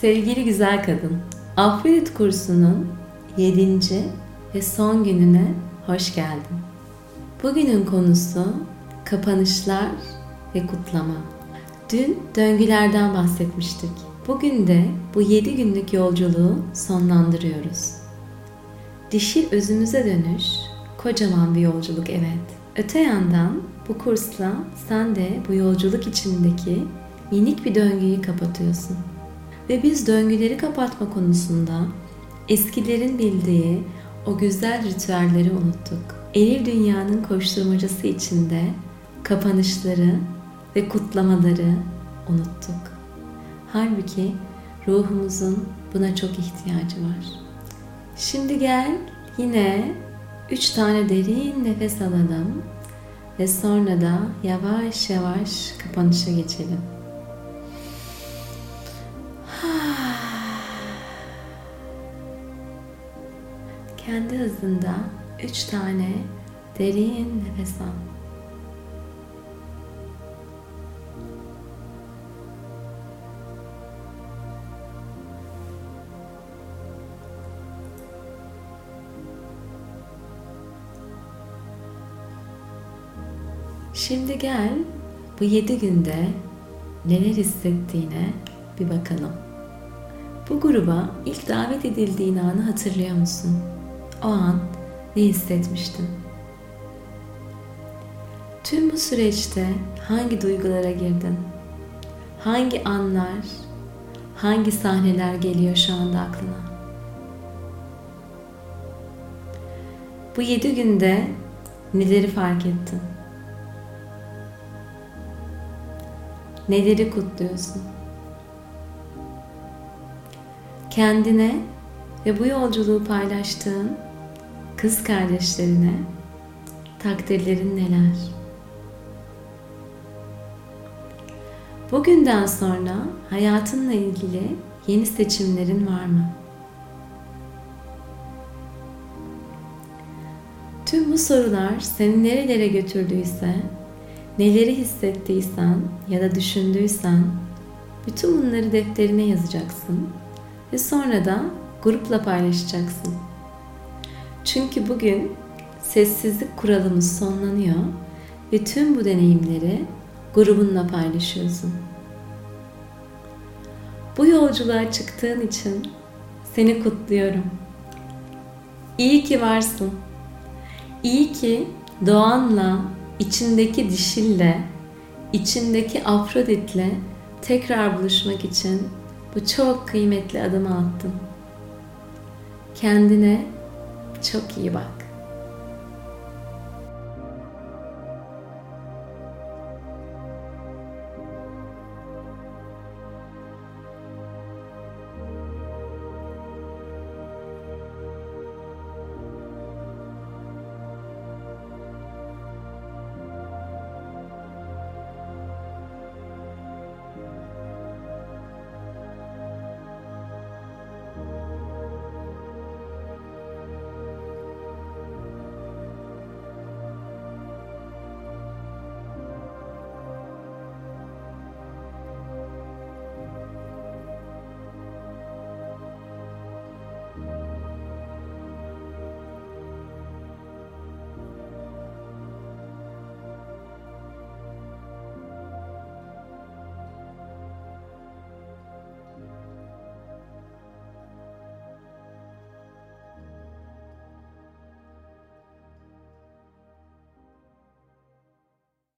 Sevgili güzel kadın, Afrodit kursunun 7. ve son gününe hoş geldin. Bugünün konusu kapanışlar ve kutlama. Dün döngülerden bahsetmiştik. Bugün de bu 7 günlük yolculuğu sonlandırıyoruz. Dişil özümüze dönüş kocaman bir yolculuk evet. Öte yandan bu kursla sen de bu yolculuk içindeki minik bir döngüyü kapatıyorsun. Ve biz döngüleri kapatma konusunda eskilerin bildiği o güzel ritüelleri unuttuk. Eril dünyanın koşturmacası içinde kapanışları ve kutlamaları unuttuk. Halbuki ruhumuzun buna çok ihtiyacı var. Şimdi gel yine üç tane derin nefes alalım ve sonra da yavaş yavaş kapanışa geçelim. Kendi hızında üç tane derin nefes al. Şimdi gel bu yedi günde neler hissettiğine bir bakalım. Bu gruba ilk davet edildiğin anı hatırlıyor musun? O an ne hissetmiştin? Tüm bu süreçte hangi duygulara girdin? Hangi anlar, hangi sahneler geliyor şu anda aklına? Bu yedi günde neleri fark ettin? Neleri kutluyorsun? Kendine ve bu yolculuğu paylaştığın kız kardeşlerine takdirlerin neler? Bugünden sonra hayatınla ilgili yeni seçimlerin var mı? Tüm bu sorular seni nerelere götürdüyse, neleri hissettiysen ya da düşündüysen bütün bunları defterine yazacaksın ve sonra da grupla paylaşacaksın. Çünkü bugün sessizlik kuralımız sonlanıyor ve tüm bu deneyimleri grubunla paylaşıyorsun. Bu yolculuğa çıktığın için seni kutluyorum. İyi ki varsın. İyi ki doğanla, içindeki dişille, içindeki Afrodit'le tekrar buluşmak için bu çok kıymetli adımı attın. Kendine çok iyi bak.